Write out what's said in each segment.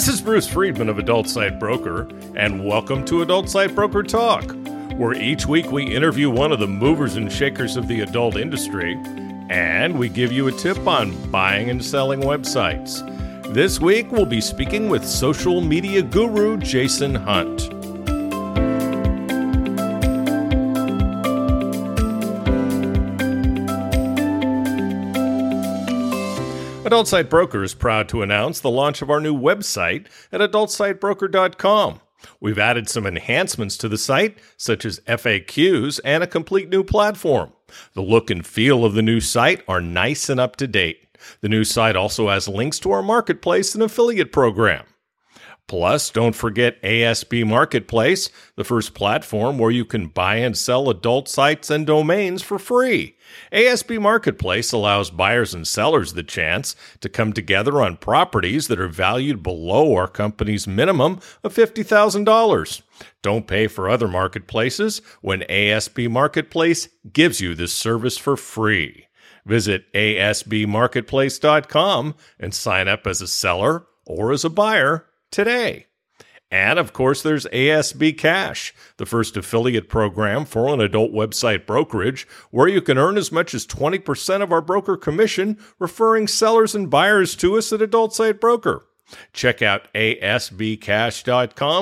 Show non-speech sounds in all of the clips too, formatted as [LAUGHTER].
This is Bruce Friedman of Adult Site Broker, and welcome to Adult Site Broker Talk, where each week we interview one of the movers and shakers of the adult industry, and we give you a tip on buying and selling websites. This week we'll be speaking with social media guru Jason Hunt. Adult Site Broker is proud to announce the launch of our new website at adultsitebroker.com. We've added some enhancements to the site, such as FAQs and a complete new platform. The look and feel of the new site are nice and up to date. The new site also has links to our marketplace and affiliate program. Plus, don't forget ASB Marketplace, the first platform where you can buy and sell adult sites and domains for free. ASB Marketplace allows buyers and sellers the chance to come together on properties that are valued below our company's minimum of $50,000. Don't pay for other marketplaces when ASB Marketplace gives you this service for free. Visit asbmarketplace.com and sign up as a seller or as a buyer today. And of course, there's ASB Cash, the first affiliate program for an adult website brokerage, where you can earn as much as 20% of our broker commission referring sellers and buyers to us at Adult Site Broker. Check out asbcash.com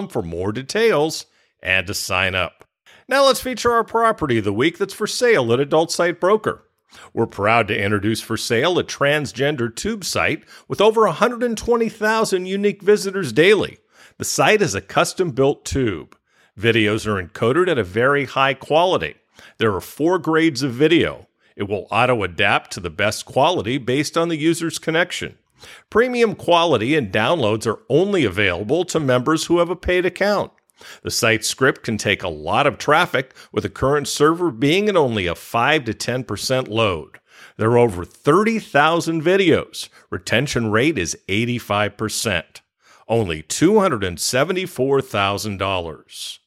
for more details and to sign up. Now let's feature our property of the week that's for sale at Adult Site Broker. We're proud to introduce for sale a transgender tube site with over 120,000 unique visitors daily. The site is a custom built tube. Videos are encoded at a very high quality. There are four grades of video. It will auto adapt to the best quality based on the user's connection. Premium quality and downloads are only available to members who have a paid account. The site script can take a lot of traffic, with the current server being at only a 5 to 10% load. There are over 30,000 videos. Retention rate is 85%. Only $274,000.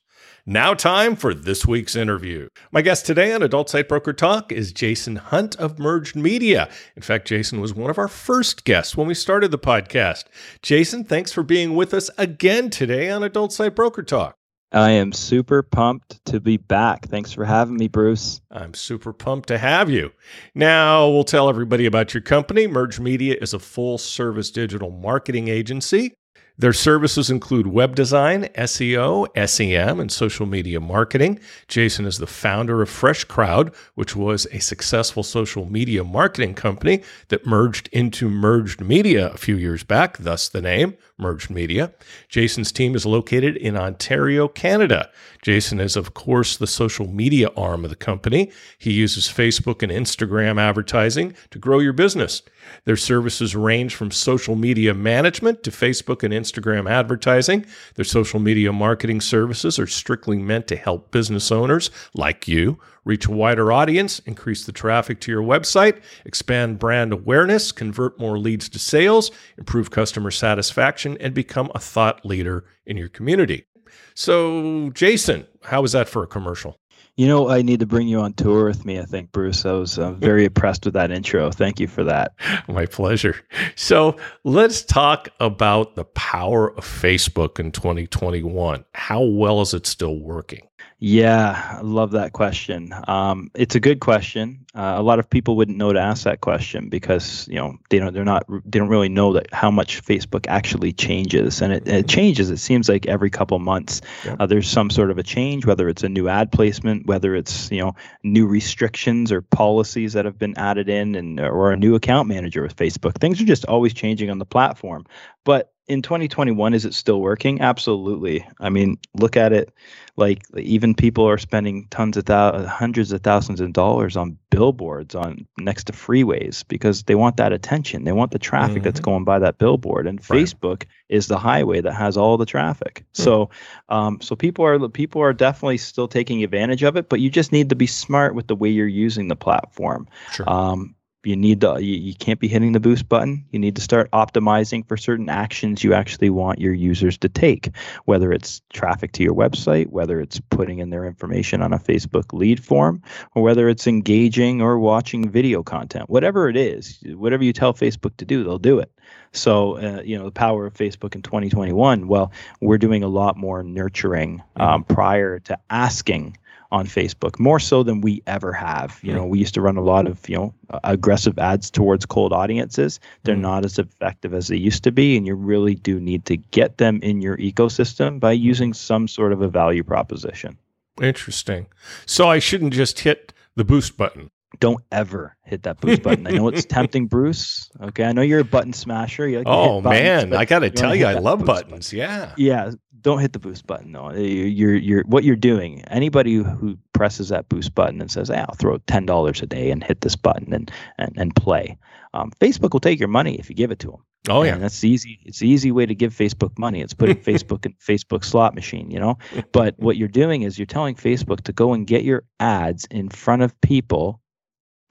Now, time for this week's interview. My guest today on Adult Site Broker Talk is Jason Hunt of Merged Media. In fact, Jason was one of our first guests when we started the podcast. Jason, thanks for being with us again today on Adult Site Broker Talk. I am super pumped to be back. Thanks for having me, Bruce. I'm super pumped to have you. Now, we'll tell everybody about your company. Merged Media is a full service digital marketing agency. Their services include web design, SEO, SEM, and social media marketing. Jason is the founder of Fresh Crowd, which was a successful social media marketing company that merged into Merged Media a few years back, thus the name Merged Media. Jason's team is located in Ontario, Canada. Jason is, of course, the social media arm of the company. He uses Facebook and Instagram advertising to grow your business. Their services range from social media management to Facebook and Instagram advertising. Their social media marketing services are strictly meant to help business owners like you reach a wider audience, increase the traffic to your website, expand brand awareness, convert more leads to sales, improve customer satisfaction, and become a thought leader in your community. So, Jason, how was that for a commercial? You know, I need to bring you on tour with me, I think, Bruce. I was uh, [LAUGHS] very impressed with that intro. Thank you for that. My pleasure. So let's talk about the power of Facebook in 2021. How well is it still working? Yeah, I love that question. Um, it's a good question. Uh, a lot of people wouldn't know to ask that question because you know they don't they're not they don't really know that how much Facebook actually changes, and it, it changes. It seems like every couple months yeah. uh, there's some sort of a change, whether it's a new ad placement, whether it's you know new restrictions or policies that have been added in, and or a new account manager with Facebook. Things are just always changing on the platform. But in 2021 is it still working absolutely i mean look at it like even people are spending tons of thousands, hundreds of thousands of dollars on billboards on next to freeways because they want that attention they want the traffic mm-hmm. that's going by that billboard and right. facebook is the highway that has all the traffic mm-hmm. so um, so people are people are definitely still taking advantage of it but you just need to be smart with the way you're using the platform sure. Um, you need to you, you can't be hitting the boost button. You need to start optimizing for certain actions you actually want your users to take whether it's traffic to your website whether it's putting in their information on a facebook lead form or whether it's engaging or watching video content. Whatever it is whatever you tell facebook to do they'll do it. So uh, you know the power of facebook in 2021 well we're doing a lot more nurturing um, prior to asking on Facebook, more so than we ever have. You know, we used to run a lot of, you know, aggressive ads towards cold audiences. They're mm not as effective as they used to be, and you really do need to get them in your ecosystem by using some sort of a value proposition. Interesting. So I shouldn't just hit the boost button. Don't ever hit that boost button. I know it's [LAUGHS] tempting, Bruce. Okay, I know you're a button smasher. Like oh man, I got to tell you, I love buttons. Button. Yeah. Yeah don't hit the boost button though. You're you're what you're doing. Anybody who presses that boost button and says, hey, "I'll throw ten dollars a day and hit this button and and and play," um, Facebook will take your money if you give it to them. Oh yeah, and that's easy. It's the easy way to give Facebook money. It's putting [LAUGHS] Facebook in Facebook slot machine, you know. But what you're doing is you're telling Facebook to go and get your ads in front of people.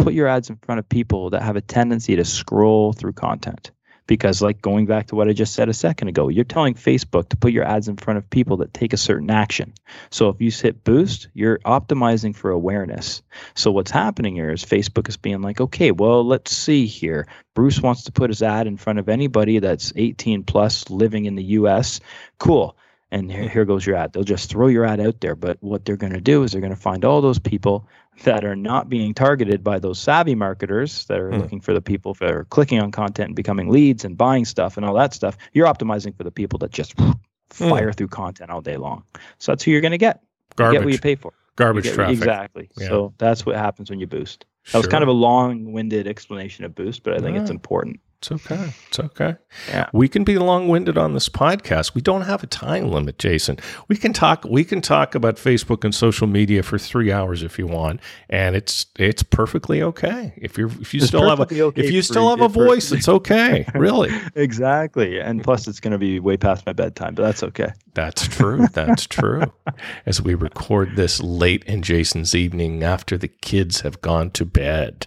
Put your ads in front of people that have a tendency to scroll through content. Because like going back to what i just said a second ago you're telling facebook to put your ads in front of people that take a certain action. So if you hit boost you're optimizing for awareness. So what's happening here is facebook is being like okay well let's see here. Bruce wants to put his ad in front of anybody that's 18 plus living in the us cool and here, here goes your ad. They'll just throw your ad out there. But what they're going to do is they're going to find all those people that are not being targeted by those savvy marketers that are mm. looking for the people that are clicking on content and becoming leads and buying stuff and all that stuff. You're optimizing for the people that just mm. fire through content all day long. So that's who you're going to get. Garbage. You get what you pay for. Garbage get, traffic. Exactly. Yeah. So that's what happens when you boost. That sure. was kind of a long-winded explanation of boost, but I think it's important. It's okay. It's okay. Yeah. We can be long-winded on this podcast. We don't have a time limit, Jason. We can talk we can talk about Facebook and social media for 3 hours if you want, and it's it's perfectly okay. If you're if you it's still have a okay if you still have a voice, it's okay. [LAUGHS] Really. exactly. And plus it's going to be way past my bedtime, but that's okay. That's true. That's true. [LAUGHS] As we record this late in Jason's evening after the kids have gone to bed.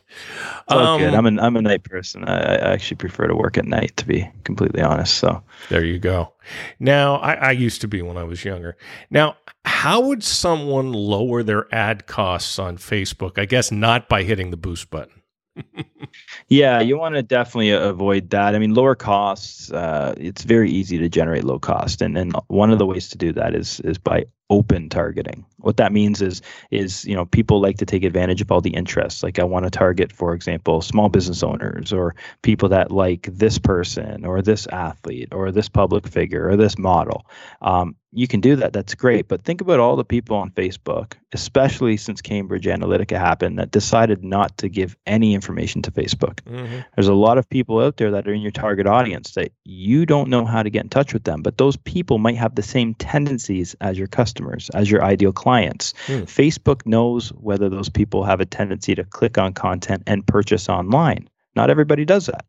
It's um, good. I'm a I'm a night person. I, I, actually prefer to work at night, to be completely honest. So there you go. Now I, I used to be when I was younger. Now, how would someone lower their ad costs on Facebook? I guess not by hitting the boost button [LAUGHS] yeah, you want to definitely avoid that. I mean, lower costs. Uh, it's very easy to generate low cost, and and one of the ways to do that is is by open targeting. What that means is is you know people like to take advantage of all the interests. Like I want to target, for example, small business owners or people that like this person or this athlete or this public figure or this model. Um, you can do that. That's great. But think about all the people on Facebook, especially since Cambridge Analytica happened, that decided not to give any information to Facebook. Mm-hmm. There's a lot of people out there that are in your target audience that you don't know how to get in touch with them, but those people might have the same tendencies as your customers, as your ideal clients. Mm. Facebook knows whether those people have a tendency to click on content and purchase online. Not everybody does that.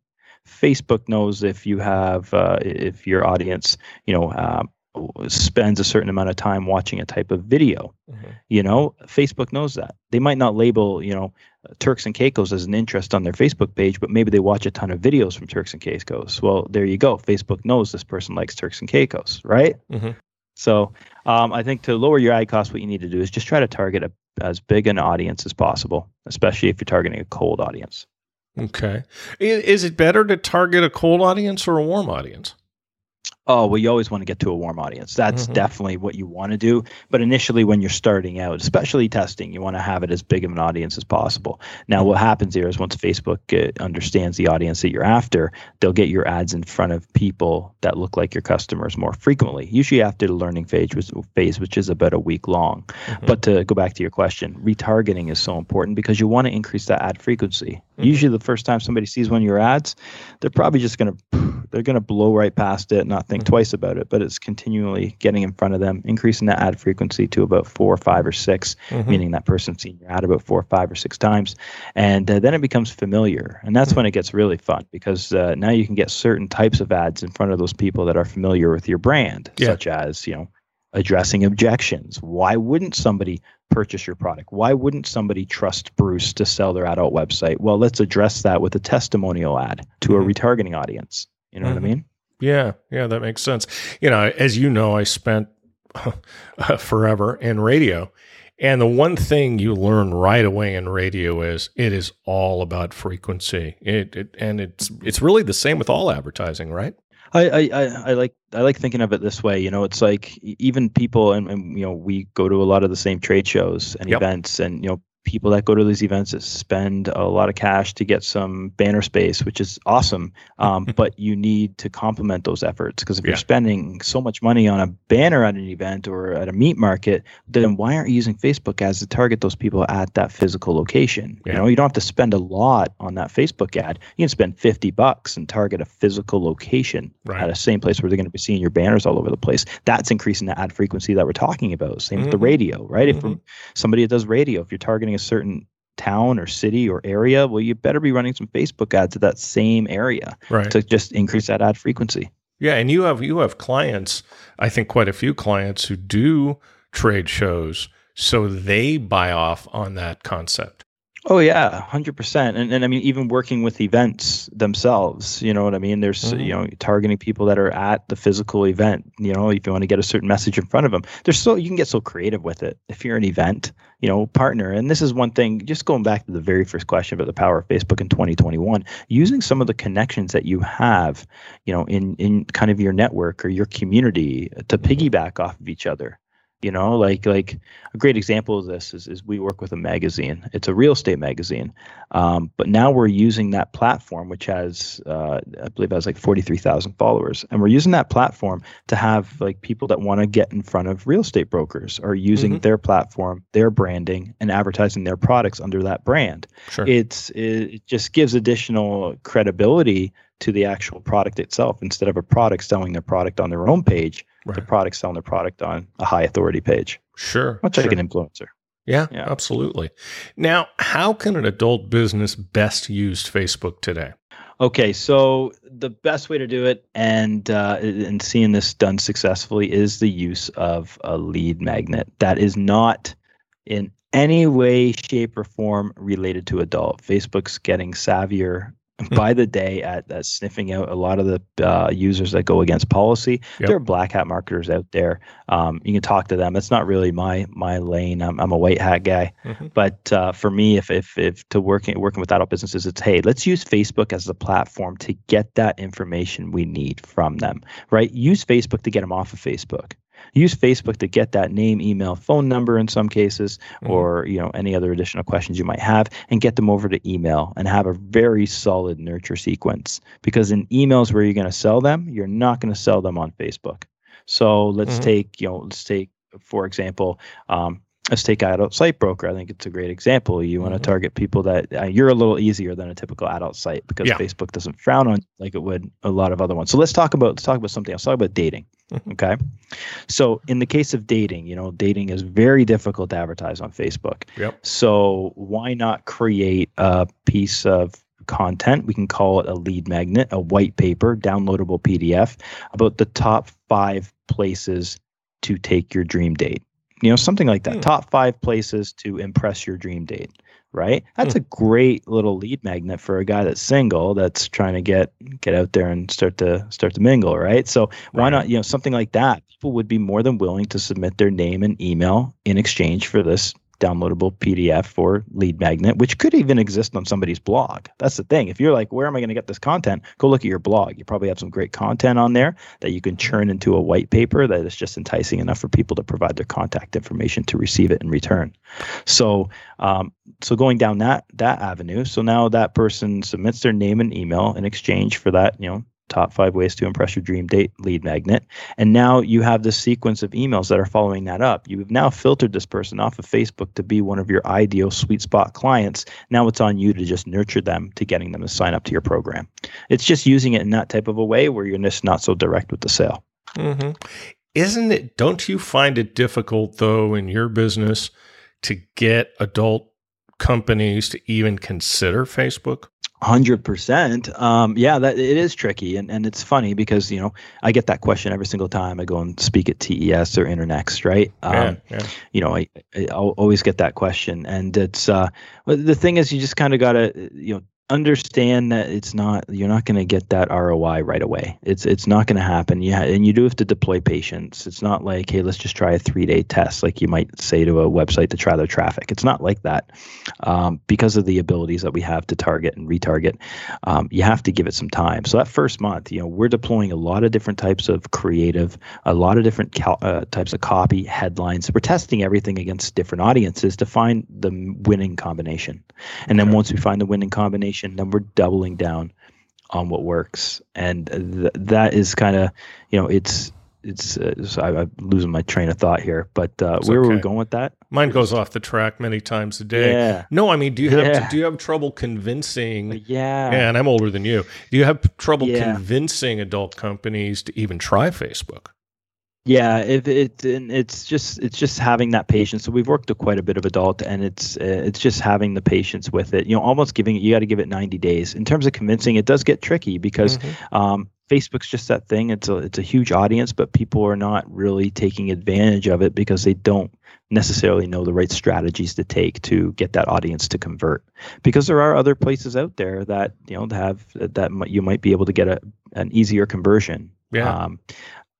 Facebook knows if you have uh, if your audience, you know, uh, spends a certain amount of time watching a type of video. Mm-hmm. You know, Facebook knows that. They might not label, you know, Turks and Caicos as an interest on their Facebook page, but maybe they watch a ton of videos from Turks and Caicos. Well, there you go. Facebook knows this person likes Turks and Caicos, right? Mm-hmm. So um, I think to lower your ad cost, what you need to do is just try to target a, as big an audience as possible, especially if you're targeting a cold audience. Okay. Is it better to target a cold audience or a warm audience? Oh, well, you always want to get to a warm audience. That's mm-hmm. definitely what you want to do. But initially, when you're starting out, especially testing, you want to have it as big of an audience as possible. Now, mm-hmm. what happens here is once Facebook uh, understands the audience that you're after, they'll get your ads in front of people that look like your customers more frequently, usually after the learning phase, which, phase, which is about a week long. Mm-hmm. But to go back to your question, retargeting is so important because you want to increase that ad frequency. Mm-hmm. Usually, the first time somebody sees one of your ads, they're probably just going to they're going to blow right past it, not think twice about it. But it's continually getting in front of them, increasing that ad frequency to about four, five, or 6 mm-hmm. meaning that person's seen your ad about four, five, or six times, and uh, then it becomes familiar, and that's mm-hmm. when it gets really fun because uh, now you can get certain types of ads in front of those people that are familiar with your brand, yeah. such as you know addressing objections. Why wouldn't somebody purchase your product. Why wouldn't somebody trust Bruce to sell their adult website? Well, let's address that with a testimonial ad to mm-hmm. a retargeting audience. You know mm-hmm. what I mm-hmm. mean? Yeah, yeah, that makes sense. You know, as you know, I spent [LAUGHS] forever in radio. And the one thing you learn right away in radio is it is all about frequency. It, it and it's it's really the same with all advertising, right? I, I, I like I like thinking of it this way. You know, it's like even people and, and you know we go to a lot of the same trade shows and yep. events, and you know people that go to these events that spend a lot of cash to get some banner space, which is awesome. Um, [LAUGHS] but you need to complement those efforts because if yeah. you're spending so much money on a banner at an event or at a meat market, then why aren't you using Facebook ads to target those people at that physical location? Yeah. You know, you don't have to spend a lot on that Facebook ad. You can spend 50 bucks and target a physical location right. at a same place where they're going to be seeing your banners all over the place. That's increasing the ad frequency that we're talking about. Same mm-hmm. with the mm-hmm. radio, right? Mm-hmm. If somebody that does radio, if you're targeting a certain town or city or area, well, you better be running some Facebook ads to that same area right. to just increase that ad frequency. Yeah, and you have you have clients, I think quite a few clients who do trade shows, so they buy off on that concept. Oh yeah, hundred percent. And and I mean, even working with events themselves, you know what I mean. There's mm-hmm. you know targeting people that are at the physical event. You know, if you want to get a certain message in front of them, there's so you can get so creative with it. If you're an event, you know, partner, and this is one thing. Just going back to the very first question about the power of Facebook in 2021, using some of the connections that you have, you know, in in kind of your network or your community to mm-hmm. piggyback off of each other you know like like a great example of this is, is we work with a magazine. It's a real estate magazine. Um, but now we're using that platform which has uh, i believe has like 43000 followers. And we're using that platform to have like people that want to get in front of real estate brokers are using mm-hmm. their platform their branding and advertising their products under that brand. Sure. it's it just gives additional credibility to the actual product itself instead of a product selling their product on their own page right. the product selling their product on a high authority page. Sure. Much sure. like an influencer. Yeah, yeah, absolutely. Now, how can an adult business best use Facebook today? Okay, so the best way to do it, and uh, and seeing this done successfully, is the use of a lead magnet that is not in any way, shape, or form related to adult. Facebook's getting savvier by the day at, at, sniffing out a lot of the uh, users that go against policy. Yep. There are black hat marketers out there. Um, you can talk to them. It's not really my my lane. I'm, I'm a white hat guy, mm-hmm. but uh, for me, if if if to working working with adult businesses, it's hey, let's use Facebook as a platform to get that information we need from them. Right? Use Facebook to get them off of Facebook use Facebook to get that name, email, phone number in some cases, mm-hmm. or you know any other additional questions you might have, and get them over to email and have a very solid nurture sequence. Because in emails where you're going to sell them, you're not going to sell them on Facebook. So let's mm-hmm. take you know let's take for example. Um, let's take adult site broker. I think it's a great example. You want to mm-hmm. target people that uh, you're a little easier than a typical adult site because yeah. Facebook doesn't frown on like it would a lot of other ones. So let's talk about let's talk about something else. Let's talk about dating. Mm-hmm. Okay. So in the case of dating, you know, dating is very difficult to advertise on Facebook. Yep. So why not create a piece of content? We can call it a lead magnet, a white paper, downloadable PDF about the top five places to take your dream date you know something like that mm. top five places to impress your dream date right that's mm. a great little lead magnet for a guy that's single that's trying to get get out there and start to start to mingle right so why right. not you know something like that people would be more than willing to submit their name and email in exchange for this downloadable PDF or lead magnet, which could even exist on somebody's blog. That's the thing. If you're like, where am I going to get this content? Go look at your blog. You probably have some great content on there that you can churn into a white paper that is just enticing enough for people to provide their contact information to receive it in return. So, um, so going down that that avenue. So now that person submits their name and email in exchange for that, you know, top five ways to impress your dream date lead magnet. And now you have this sequence of emails that are following that up. You've now filtered this person off of Facebook to be one of your ideal sweet spot clients. Now it's on you to just nurture them to getting them to sign up to your program. It's just using it in that type of a way where you're just not so direct with the sale. Mm-hmm. Isn't it? Don't you find it difficult though in your business to get adult companies to even consider Facebook? Hundred percent. Um, yeah, that it is tricky, and, and it's funny because you know I get that question every single time I go and speak at TES or Internext, right? Um, yeah, yeah. You know, I, I always get that question, and it's uh, the thing is, you just kind of gotta you know understand that it's not you're not going to get that ROI right away. It's it's not going to happen. Yeah, and you do have to deploy patience. It's not like hey, let's just try a three day test, like you might say to a website to try their traffic. It's not like that um, because of the abilities that we have to target and retarget. Um, you have to give it some time. So that first month, you know, we're deploying a lot of different types of creative, a lot of different cal- uh, types of copy, headlines. We're testing everything against different audiences to find the winning combination, and then once we find the winning combination then we're doubling down on what works, and th- that is kind of you know it's it's uh, so I, am losing my train of thought here, but uh, where okay. were we going with that? Mine goes off the track many times a day. Yeah. No, I mean, do you have yeah. do you have trouble convincing? Yeah. Yeah, and I'm older than you. Do you have trouble yeah. convincing adult companies to even try Facebook? Yeah, if it it's just it's just having that patience. So we've worked with quite a bit of adult, and it's uh, it's just having the patience with it. You know, almost giving it. You got to give it 90 days. In terms of convincing, it does get tricky because mm-hmm. um, Facebook's just that thing. It's a it's a huge audience, but people are not really taking advantage of it because they don't necessarily know the right strategies to take to get that audience to convert. Because there are other places out there that you know have that you might be able to get a an easier conversion. Yeah. Um,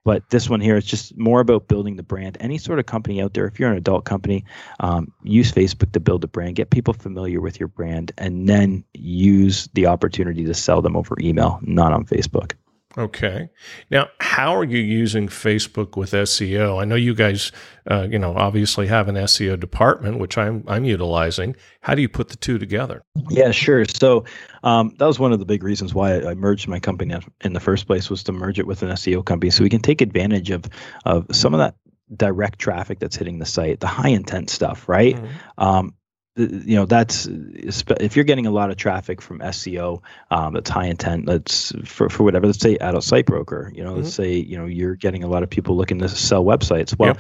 but this one here is just more about building the brand. Any sort of company out there, if you're an adult company, um, use Facebook to build a brand, get people familiar with your brand, and then use the opportunity to sell them over email, not on Facebook. Okay. Now, how are you using Facebook with SEO? I know you guys, uh, you know, obviously have an SEO department, which I'm I'm utilizing. How do you put the two together? Yeah, sure. So um, that was one of the big reasons why I merged my company in the first place was to merge it with an SEO company, so we can take advantage of of some of that direct traffic that's hitting the site, the high intent stuff, right? Mm-hmm. Um, you know that's if you're getting a lot of traffic from SEO um, that's high intent that's for, for whatever let's say adult site broker you know mm-hmm. let's say you know you're getting a lot of people looking to sell websites well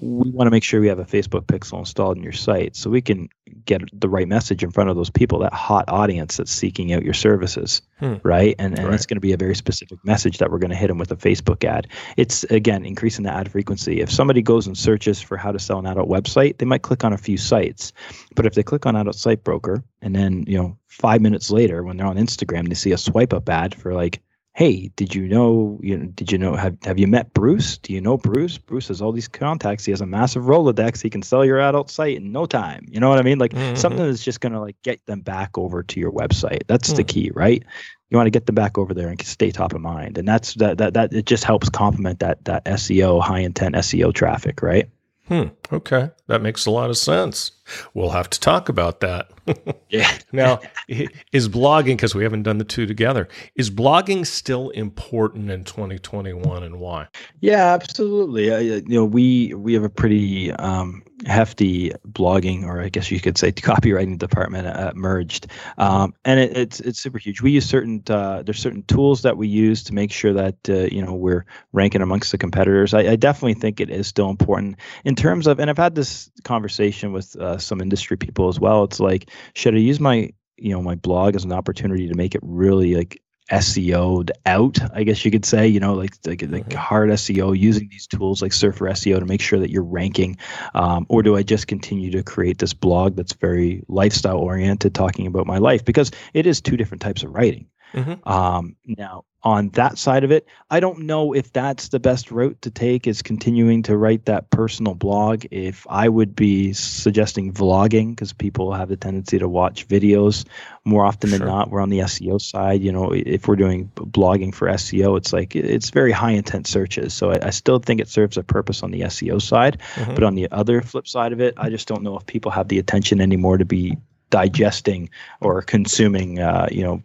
we want to make sure we have a Facebook pixel installed in your site so we can get the right message in front of those people, that hot audience that's seeking out your services, hmm. right? And and right. it's going to be a very specific message that we're going to hit them with a Facebook ad. It's again increasing the ad frequency. If somebody goes and searches for how to sell an adult website, they might click on a few sites, but if they click on adult site broker and then you know five minutes later when they're on Instagram, they see a swipe up ad for like hey, did you know, you know, did you know, have, have you met Bruce? Do you know Bruce? Bruce has all these contacts. He has a massive Rolodex. He can sell your adult site in no time. You know what I mean? Like mm-hmm. something that's just going to like get them back over to your website. That's mm. the key, right? You want to get them back over there and stay top of mind. And that's that, that, that it just helps complement that, that SEO, high intent SEO traffic, right? Hmm. Okay. That makes a lot of sense. We'll have to talk about that. [LAUGHS] yeah. now, is blogging, because we haven't done the two together, is blogging still important in 2021 and why? Yeah, absolutely. Uh, you know, we, we have a pretty um, hefty blogging, or I guess you could say copywriting department uh, merged. Um, and it, it's, it's super huge. We use certain, uh, there's certain tools that we use to make sure that, uh, you know, we're ranking amongst the competitors. I, I, definitely think it is still important in terms of, and I've had this conversation with uh, some industry people as well. It's like, should I use my you know my blog as an opportunity to make it really like SEO'd out, I guess you could say, you know, like like, like mm-hmm. hard SEO using these tools like Surfer SEO to make sure that you're ranking, um, or do I just continue to create this blog that's very lifestyle oriented, talking about my life because it is two different types of writing. Mm-hmm. Um, now, on that side of it, I don't know if that's the best route to take is continuing to write that personal blog. If I would be suggesting vlogging because people have the tendency to watch videos more often sure. than not. We're on the SEO side. You know, if we're doing blogging for SEO, it's like it's very high intent searches. So I, I still think it serves a purpose on the SEO side. Mm-hmm. But on the other flip side of it, I just don't know if people have the attention anymore to be digesting or consuming, uh, you know,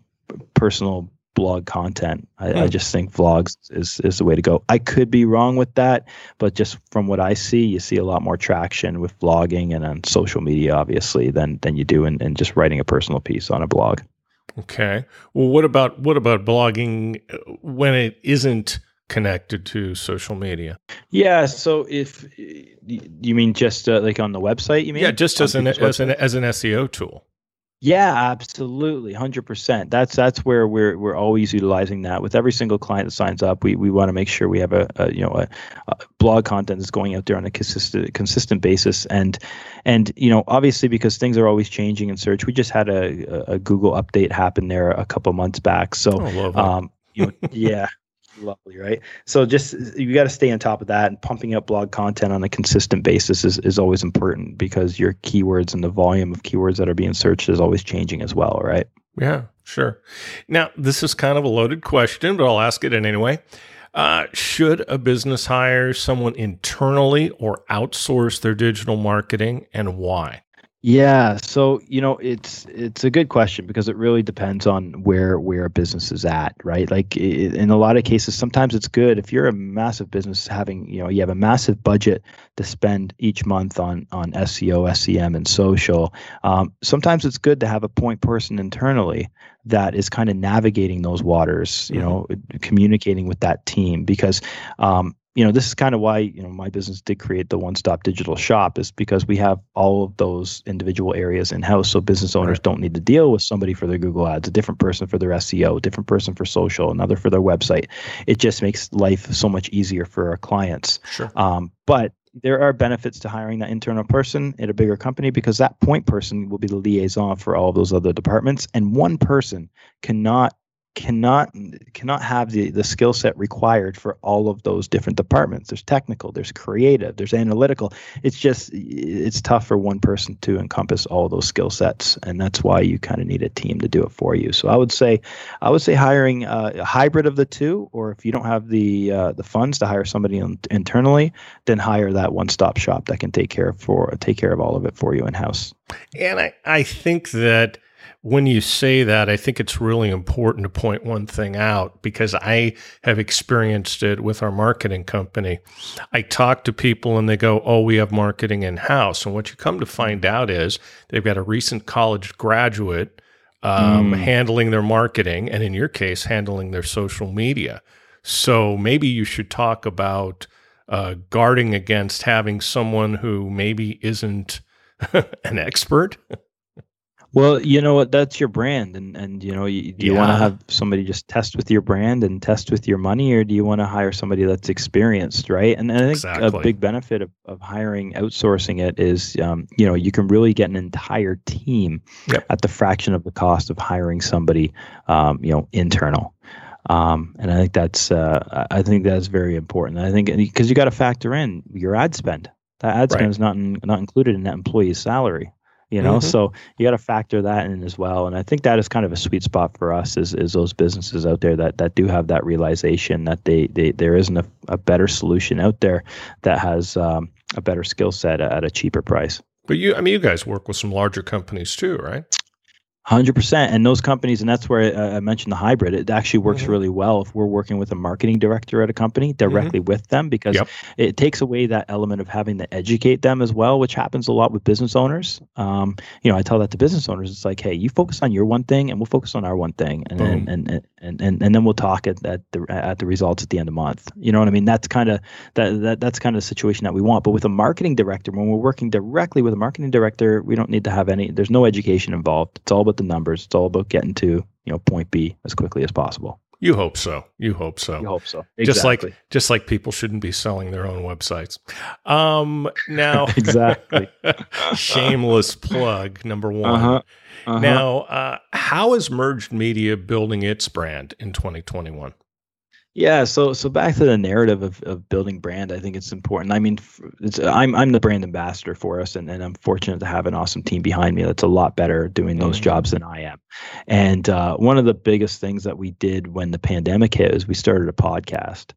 personal blog content. I, hmm. I, just think vlogs is is the way to go. I could be wrong with that, but just from what I see, you see a lot more traction with vlogging and on social media, obviously, than than you do in, in just writing a personal piece on a blog. Okay. Well, what about what about blogging uh, when it isn't connected to social media? Yeah. So if you mean just uh, like on the website, you mean? Yeah, just as an as an as an SEO tool. Yeah, absolutely, hundred percent. That's that's where we're we're always utilizing that with every single client that signs up. We we want to make sure we have a, a you know a, a, blog content that's going out there on a consistent consistent basis, and and you know obviously because things are always changing in search. We just had a, a Google update happen there a couple months back, so oh, um, you know, yeah, lovely, right? So just you got to stay on top of that, and pumping up blog content on a consistent basis is, is always important because your keywords and the volume of keywords that are being searched is always changing as well, right? Yeah, sure. Now this is kind of a loaded question, but I'll ask it anyway. Uh, should a business hire someone internally or outsource their digital marketing, and why? Yeah, so you know it's it's a good question because it really depends on where where a business is at, right? Like in a lot of cases, sometimes it's good if you're a massive business having you know you have a massive budget to spend each month on on SEO, SEM, and social. Um, sometimes it's good to have a point person internally that is kind of navigating those waters, you mm-hmm. know, communicating with that team because um, you know, this is kind of why, you know, my business did create the one stop digital shop is because we have all of those individual areas in house. So business owners right. don't need to deal with somebody for their Google ads, a different person for their SEO, a different person for social, another for their website. It just makes life so much easier for our clients. Sure. Um, but there are benefits to hiring that internal person at a bigger company because that point person will be the liaison for all of those other departments. And one person cannot cannot cannot have the the skill set required for all of those different departments. There's technical there's creative there's analytical. It's just it's tough for one person to encompass all those skill sets and that's why you kind of need a team to do it for you. So i would say i would say hiring uh, a hybrid of the two or if you don't have the uh, the funds to hire somebody in, internally then hire that one stop shop that can take care of for take care of all of it for you in house and i i think that when you say that, I think it's really important to point one thing out because I have experienced it with our marketing company. I talk to people and they go, Oh, we have marketing in house. And what you come to find out is they've got a recent college graduate um, mm. handling their marketing, and in your case, handling their social media. So maybe you should talk about uh, guarding against having someone who maybe isn't [LAUGHS] an expert. Well, you know what? That's your brand, and and you know, you, do you yeah. want to have somebody just test with your brand and test with your money, or do you want to hire somebody that's experienced, right? And, and I think exactly. a big benefit of, of hiring, outsourcing it is, um, you know, you can really get an entire team yep. at the fraction of the cost of hiring somebody, um, you know, internal. Um, and I think that's uh, I think that's very important. I think because you got to factor in your ad spend. That ad spend right. is not in, not included in that employee's salary you know? Mm-hmm. so you got to factor that in as well and i think that is kind of a sweet spot for us is, is those businesses out there that, that do have that realization that they, they there isn't a, a better solution out there that has um, a better skill set at a cheaper price. But you i mean you guys work with some larger companies too right Hundred percent, and those companies, and that's where I, I mentioned the hybrid. It actually works mm-hmm. really well if we're working with a marketing director at a company directly mm-hmm. with them because yep. it takes away that element of having to educate them as well, which happens a lot with business owners. Um, you know, I tell that to business owners. It's like, hey, you focus on your one thing, and we'll focus on our one thing, and then and, and, and and and then we'll talk at, at the at the results at the end of the month. You know what I mean? That's kind of that, that that's kind of the situation that we want. But with a marketing director, when we're working directly with a marketing director, we don't need to have any. There's no education involved. It's all about the numbers. It's all about getting to you know point B as quickly as possible. You hope so. You hope so. You hope so. Exactly. Just like just like people shouldn't be selling their own websites. Um, now, [LAUGHS] exactly. [LAUGHS] shameless plug number one. Uh-huh. Uh-huh. Now, uh, how is Merged Media building its brand in 2021? Yeah, so so back to the narrative of, of building brand, I think it's important. I mean, I'm I'm the brand ambassador for us, and, and I'm fortunate to have an awesome team behind me that's a lot better doing those mm-hmm. jobs than I am. And uh, one of the biggest things that we did when the pandemic hit is we started a podcast,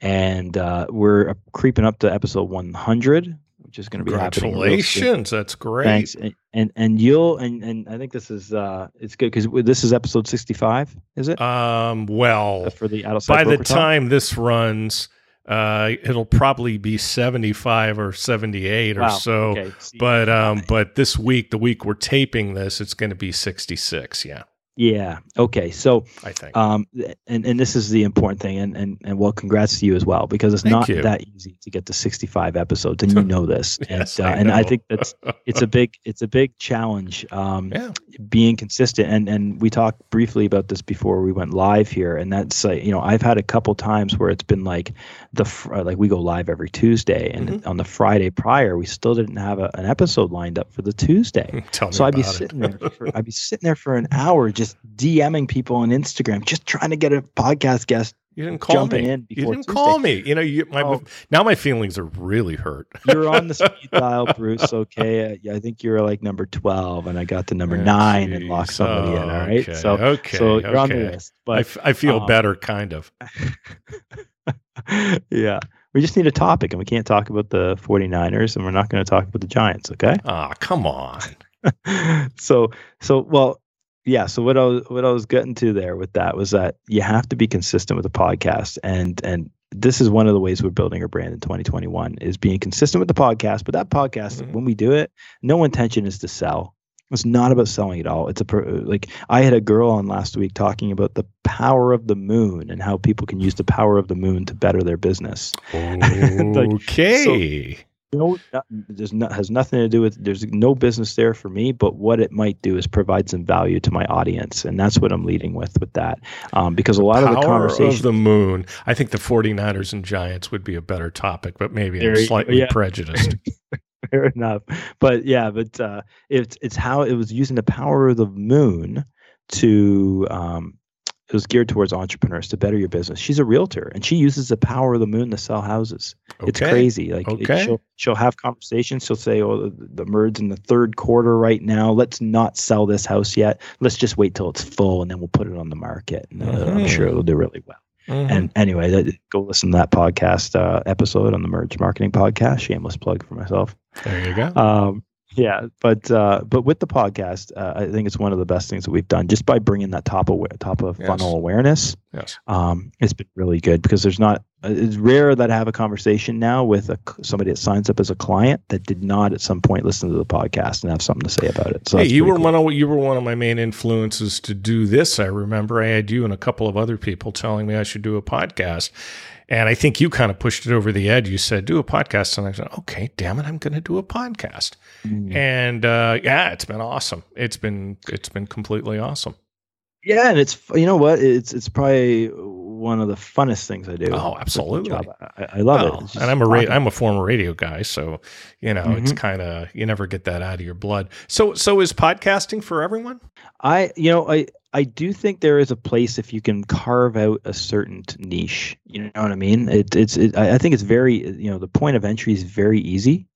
and uh, we're creeping up to episode 100 which is going to be. Congratulations! That's great. Thanks, and and, and you'll and, and I think this is uh it's good because this is episode sixty five. Is it? Um. Well, for the by the time this runs. Uh, it'll probably be 75 or 78 wow. or so. Okay. But um, but this week, the week we're taping this, it's going to be 66. Yeah. Yeah. Okay. So, I think. um, and and this is the important thing, and and and well, congrats to you as well, because it's Thank not you. that easy to get to 65 episodes, [LAUGHS] and you know this. yes, and uh, I and I think that's it's a big it's a big challenge. Um, yeah. being consistent and and we talked briefly about this before we went live here and that's like you know i've had a couple times where it's been like the fr- uh, like we go live every tuesday and Mm-hmm. on the friday prior we still didn't have a, an episode lined up for the tuesday [LAUGHS] Tell me so i'd be it. sitting there [LAUGHS] for, i'd be sitting there for an hour just dming people on instagram just trying to get a podcast guest You didn't call jumping me. in you didn't call me. You know, you my Oh. now my feelings are really hurt. [LAUGHS] you're on the speed [LAUGHS] dial bruce okay yeah, i think you're like number 12 and i got the number Oh, nine and locked somebody in all right Okay, so okay, so you're on the list I, but f- I feel um, better, kind of. [LAUGHS] yeah. We just need a topic and we can't talk about the 49ers and we're not going to talk about the Giants, okay? Ah, come on. so so well yeah, so what I was what I was getting to there with that was that you have to be consistent with the podcast and and this is one of the ways we're building our brand in 2021 is being consistent with the podcast, but that podcast Mhm. when we do it, no intention is to sell. It's not about selling at all. It's a like I had a girl on last week talking about the power of the moon and how people can use the power of the moon to better their business. [LAUGHS] Okay. No, no- there's not has nothing to do with there's no business there for me but what it might do is provide some value to my audience and that's what i'm leading with with that um, because a lot of the conversation of the moon. I think the 49ers and Giants would be a better topic, but maybe There I'm slightly yeah. prejudiced. [LAUGHS] fair enough but yeah but uh, it's it's how it was using the power of the moon to um, it was geared towards entrepreneurs to better your business she's a realtor and she uses the power of the moon to sell houses It's crazy. Like it- she'll she'll have conversations. She'll say, "Oh, the, the merge in the third quarter right now. Let's not sell this house yet. Let's just wait till it's full, and then we'll put it on the market. And uh, I'm sure it'll do really well." Mhm. And anyway, that, go listen to that podcast uh, episode on the Merge Marketing Podcast. Shameless plug for myself. there you go. Um, yeah, but uh, but with the podcast, uh, I think it's one of the best things that we've done just by bringing that top of top of Yes. funnel awareness yes. um, it's been really good because there's not it's rare that I have a conversation now with a, somebody that signs up as a client that did not at some point listen to the podcast and have something to say about it. So hey, you were cool. one of you were one of my main influences to do this. I remember I had you and a couple of other people telling me I should do a podcast, and I think you kind of pushed it over the edge. You said do a podcast, and I said, okay, damn it, I'm going to do a podcast. Mm. And uh, yeah, it's been awesome. It's been it's been completely awesome. yeah, and it's you know what it's it's probably one of the funnest things I do. Oh, absolutely. I, I love it. And I'm a ra- I'm a former radio guy, so you know it's Mhm. kind of you never get that out of your blood. So so is podcasting for everyone? I you know I I do think there is a place if you can carve out a certain niche. You know what I mean? It, it's it, I think it's very you know the point of entry is very easy.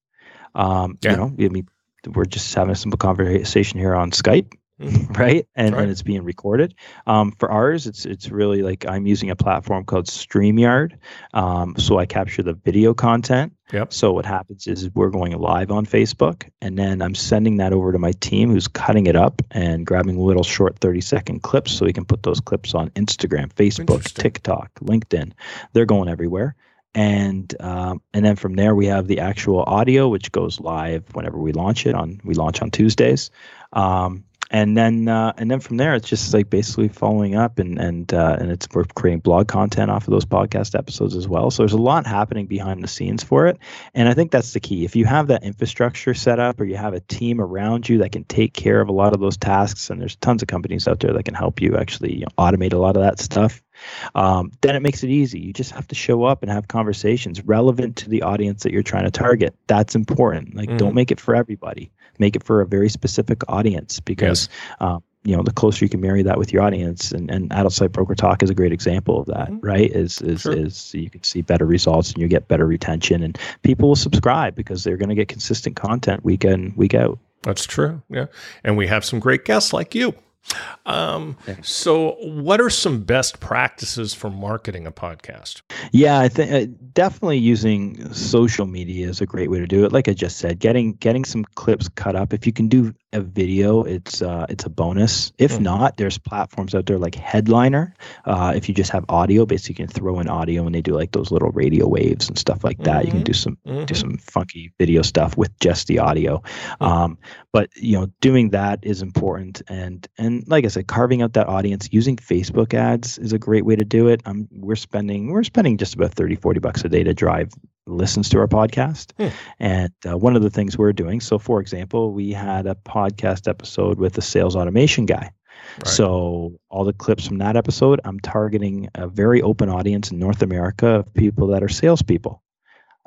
Um, Yeah. You know, I mean, we're just having a simple conversation here on Skype. [LAUGHS] right? And Right. and it's being recorded. Um, for ours, it's it's really like I'm using a platform called Streamyard. Um, so I capture the video content. Yep. So what happens is we're going live on Facebook, and then I'm sending that over to my team, who's cutting it up and grabbing little short 30 second clips, so we can put those clips on Instagram, Facebook, TikTok, LinkedIn. They're going everywhere. And um, and then from there we have the actual audio, which goes live whenever we launch it on. We launch on Tuesdays. Um, and then uh, and then from there it's just like basically following up and and uh, and it's we're creating blog content off of those podcast episodes as well. So there's a lot happening behind the scenes for it. And i think that's the key. If you have that infrastructure set up or you have a team around you that can take care of a lot of those tasks and there's tons of companies out there that can help you actually you know, automate a lot of that stuff um, then it makes it easy. You just have to show up and have conversations relevant to the audience that you're trying to target. That's important. Like Mhm. don't make it for everybody make it for a very specific audience because um, you know the closer you can marry that with your audience and, and adult site broker talk is a great example of that Mhm. right is is Sure. is you can see better results and you get better retention and people will subscribe because they're going to get consistent content week in week out That's true. Yeah. And we have some great guests like you. Um, so, what are some best practices for marketing a podcast? yeah i think uh, definitely using social media is a great way to do it. Like i just said getting getting some clips cut up. If you can do a video, it's uh, it's a bonus. If mm not, there's platforms out there like Headliner. Uh, if you just have audio, basically you can throw in audio and they do like those little radio waves and stuff like that. Mm-hmm. You can do some mm-hmm. do some funky video stuff with just the audio. Um, but you know, doing that is important. And and like I said, carving out that audience using Facebook ads is a great way to do it. Um, we're spending we're spending just about 30, 40 bucks a day to drive listens to our podcast. Hmm. And uh, one of the things we're doing, so for example, we had a podcast episode with a sales automation guy. Right. So all the clips from that episode, I'm targeting a very open audience in North America of people that are salespeople.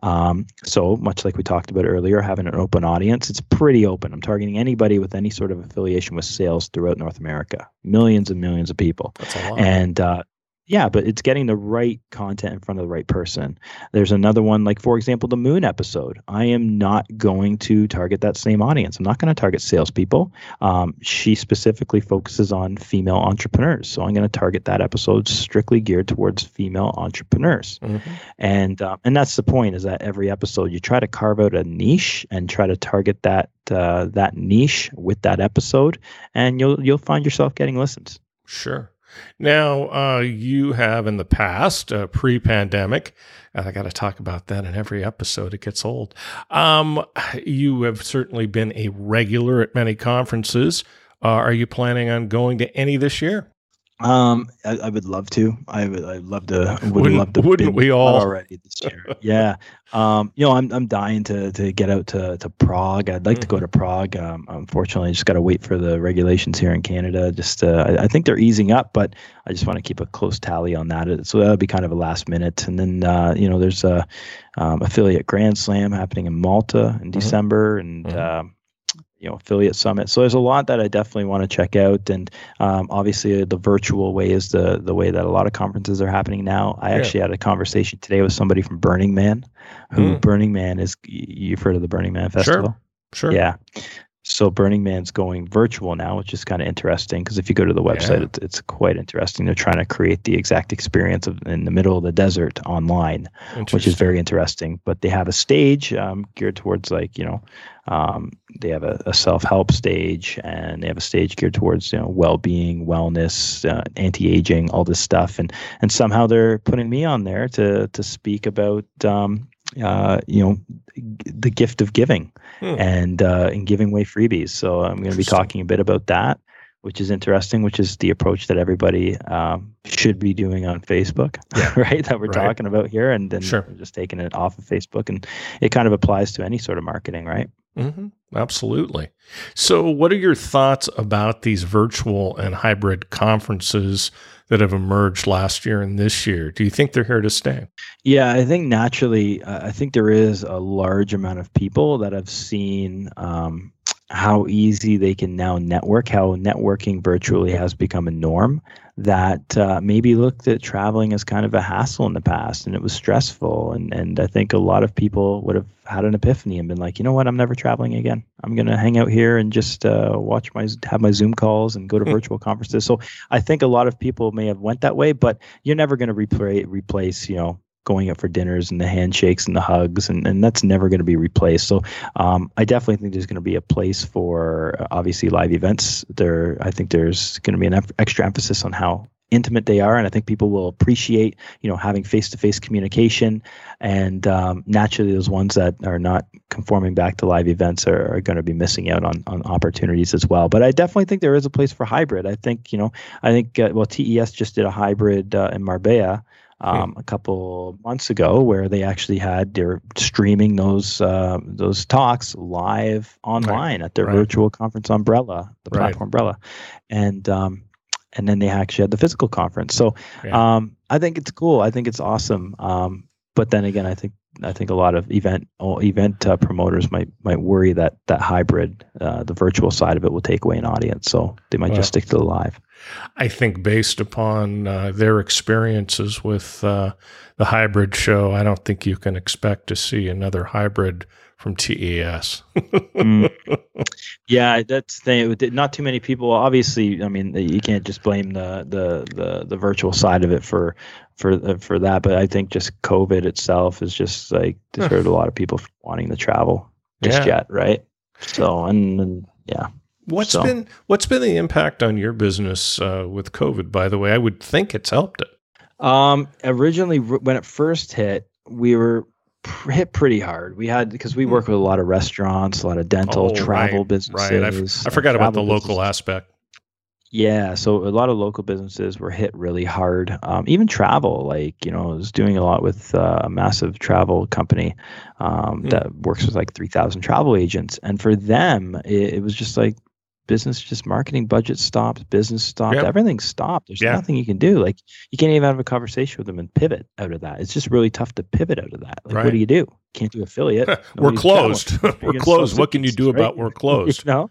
Um, so much like we talked about earlier, having an open audience, it's pretty open. I'm targeting anybody with any sort of affiliation with sales throughout North America, millions and millions of people. And uh, yeah, but it's getting the right content in front of the right person. There's another one, like for example, the Moon episode. I am not going to target that same audience. I'm not going to target salespeople. Um, she specifically focuses on female entrepreneurs, so I'm going to target that episode strictly geared towards female entrepreneurs. Mm-hmm. And uh, and that's the point is that every episode you try to carve out a niche and try to target that uh, that niche with that episode, and you'll you'll find yourself getting listens. Sure. Now, uh, you have in the past, uh, pre pandemic, I got to talk about that in every episode. It gets old. Um, you have certainly been a regular at many conferences. Uh, are you planning on going to any this year? Um, I, I, would love to. I would. I'd love to. Would wouldn't, love to. Wouldn't we all already this year? [LAUGHS] yeah. Um, you know, I'm I'm dying to to get out to to Prague. I'd like mm-hmm. to go mm-hmm. to Prague. Um, unfortunately, I just got to wait for the regulations here in Canada. Just uh, I, I, think they're easing up, but I just want to keep a close tally on that. So that'll be kind of a last minute. And then uh, you know, there's a um, affiliate Grand Slam happening in Malta in mm-hmm. December, and mm-hmm. uh, you know affiliate summit. So there's a lot that i definitely want to check out. And um, obviously the virtual way is the the way that a lot of conferences are happening now. I yeah. actually had a conversation today with somebody from burning man who mm. burning man is you've heard of the burning man festival? Sure sure. Yeah so Burning Man's going virtual now, which is kind of interesting because if you go to the website, yeah. it's, it's quite interesting. They're trying to create the exact experience of in the middle of the desert online, which is very interesting. But they have a stage um, geared towards like you know, um, they have a, a self help stage and they have a stage geared towards you know well being, wellness, uh, anti aging, all this stuff, and and somehow they're putting me on there to to speak about um, uh, you know, the gift of giving hmm. and uh, and giving away freebies. So I'm going to be talking a bit about that, which is interesting, which is the approach that everybody um, should be doing on Facebook, [LAUGHS] yeah. right? That we're right. talking about here, and then sure. just taking it off of Facebook, and it kind of applies to any sort of marketing, right? Mm-hmm. Absolutely. So, what are your thoughts about these virtual and hybrid conferences that have emerged last year and this year? Do you think they're here to stay? Yeah, I think naturally, uh, I think there is a large amount of people that have seen um, how easy they can now network, how networking virtually has become a norm that uh, maybe looked at traveling as kind of a hassle in the past and it was stressful. And, and I think a lot of people would have had an epiphany and been like, you know what, I'm never traveling again. I'm going to hang out here and just uh, watch my, have my Zoom calls and go to hmm. virtual conferences. So I think a lot of people may have went that way, but you're never going to replay, replace, you know, going out for dinners and the handshakes and the hugs, and, and that's never going to be replaced. So um, I definitely think there's going to be a place for uh, obviously live events. There, I think there's going to be an extra emphasis on how intimate they are and i think people will appreciate you know having face-to-face communication and um, naturally those ones that are not conforming back to live events are, are going to be missing out on, on opportunities as well but i definitely think there is a place for hybrid i think you know i think uh, well TES just did a hybrid uh, in marbella um, a couple months ago where they actually had they're streaming those uh, those talks live online right. at their right. virtual conference umbrella, the right. platform umbrella, and um, and then they actually had the physical conference. So yeah. um, I think it's cool. I think it's awesome. Um, but then again, I think I think a lot of event event uh, promoters might might worry that that hybrid, uh, the virtual side of it, will take away an audience. So they might well, just stick to the live. I think based upon uh, their experiences with uh, the hybrid show, I don't think you can expect to see another hybrid from TES. mm. [LAUGHS] Yeah, that's the thing. Not too many people. Obviously, I mean, you can't just blame the the the, the virtual side of it for for uh, for that. But I think just COVID itself is just like [LAUGHS] deterred a lot of people from wanting to travel just yeah. yet, right? So and, and yeah. What's So- been what's been the impact on your business uh, with COVID? By the way, I would think it's helped it. Um, originally, when it first hit, we were pr- hit pretty hard. We had because we work with a lot of restaurants, a lot of dental, Hmm. Oh, travel right, businesses. Right. I, f- I forgot uh, about the local businesses. aspect. Yeah, so a lot of local businesses were hit really hard. Um, even travel, like you know, I was doing a lot with uh, a massive travel company um, Hmm. that works with like three thousand travel agents, and for them, it, it was just like business, just marketing budget stopped, business stopped, Yep. everything stopped. There's Yeah. nothing you can do. Like you can't even have a conversation with them and pivot out of that. It's just really tough to pivot out of that. Like, Right. what do you do? Can't do affiliate. [LAUGHS] we're closed. [LAUGHS] We're closed. What can you do about right? we're [LAUGHS] closed? you know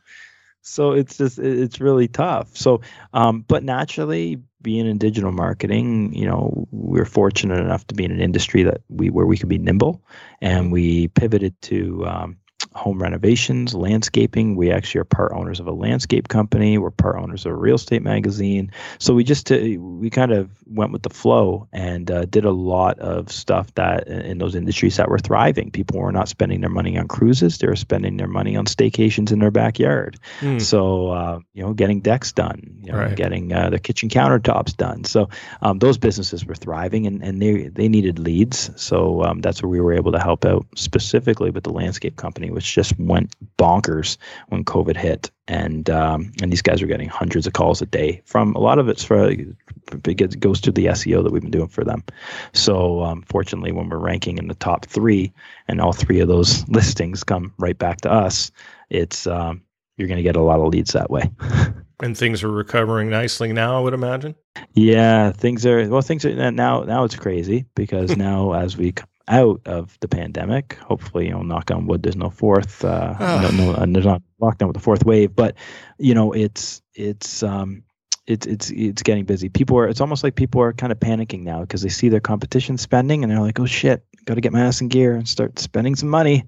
so it's just it's really tough so um but naturally being in digital marketing you know we're fortunate enough to be in an industry that we where we could be nimble and we pivoted to um, home renovations landscaping. We actually are part owners of a landscape company. We're part owners of a real estate magazine. So we just uh, we kind of went with the flow and uh, did a lot of stuff that in in those industries that were thriving. People were not spending their money on cruises. They were spending their money on staycations in their backyard. Hmm. so uh, you know getting decks done you know, Right. getting uh, the kitchen countertops done. So um, those businesses were thriving and, and they they needed leads. So um, that's where we were able to help out specifically with the landscape company which just went bonkers when covid hit and um, and these guys are getting hundreds of calls a day from a lot of it's for it goes to the SEO that we've been doing for them. So um, fortunately, when we're ranking in the top three, and all three of those [LAUGHS] listings come right back to us, it's um, you're going to get a lot of leads that way. [LAUGHS] And things are recovering nicely now. I would imagine. yeah, things are well. Things are now. Now it's crazy because [LAUGHS] now as we come out of the pandemic, hopefully, you know, knock on wood, there's no fourth, uh, no, no, and there's not lockdown with the fourth wave. But you know, it's it's um, it's it's it's getting busy. People are. It's almost like people are kind of panicking now because they see their competition spending and they're like, "Oh shit, got to get my ass in gear and start spending some money."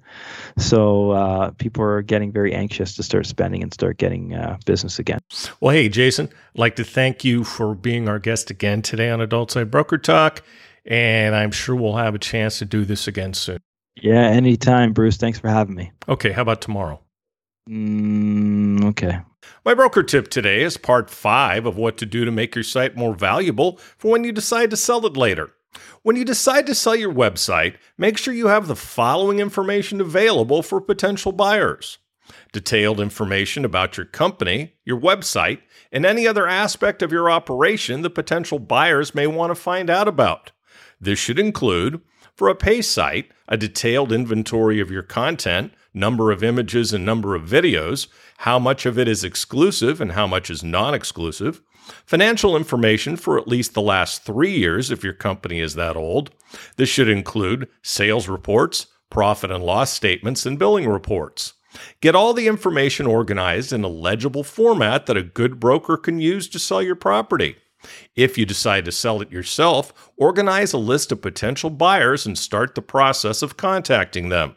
So uh, people are getting very anxious to start spending and start getting uh, business again. Well, hey, Jason, I'd like to thank you for being our guest again today on Adult Site Broker Talk. And I'm sure we'll have a chance to do this again soon. Yeah, anytime, Bruce. Thanks for having me. Okay, how about tomorrow? Mm, okay. My broker tip today is part five of what to do to make your site more valuable for when you decide to sell it later. When you decide to sell your website, make sure you have the following information available for potential buyers detailed information about your company, your website, and any other aspect of your operation that potential buyers may want to find out about. This should include, for a pay site, a detailed inventory of your content, number of images and number of videos, how much of it is exclusive and how much is non exclusive, financial information for at least the last three years if your company is that old. This should include sales reports, profit and loss statements, and billing reports. Get all the information organized in a legible format that a good broker can use to sell your property. If you decide to sell it yourself, organize a list of potential buyers and start the process of contacting them.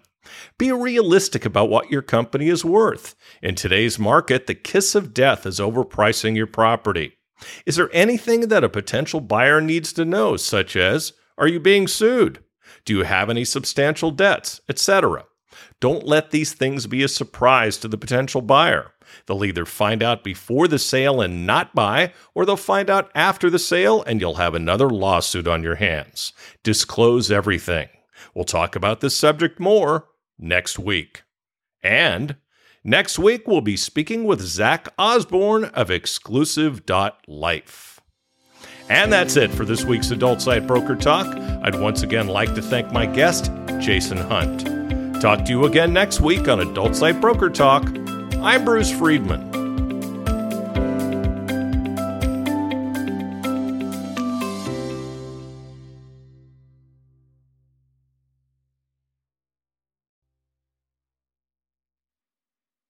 Be realistic about what your company is worth. In today's market, the kiss of death is overpricing your property. Is there anything that a potential buyer needs to know, such as Are you being sued? Do you have any substantial debts, etc.? Don't let these things be a surprise to the potential buyer. They'll either find out before the sale and not buy, or they'll find out after the sale and you'll have another lawsuit on your hands. Disclose everything. We'll talk about this subject more next week. And next week, we'll be speaking with Zach Osborne of Exclusive.life. And that's it for this week's Adult Site Broker Talk. I'd once again like to thank my guest, Jason Hunt. Talk to you again next week on Adult Site Broker Talk. I'm Bruce Friedman.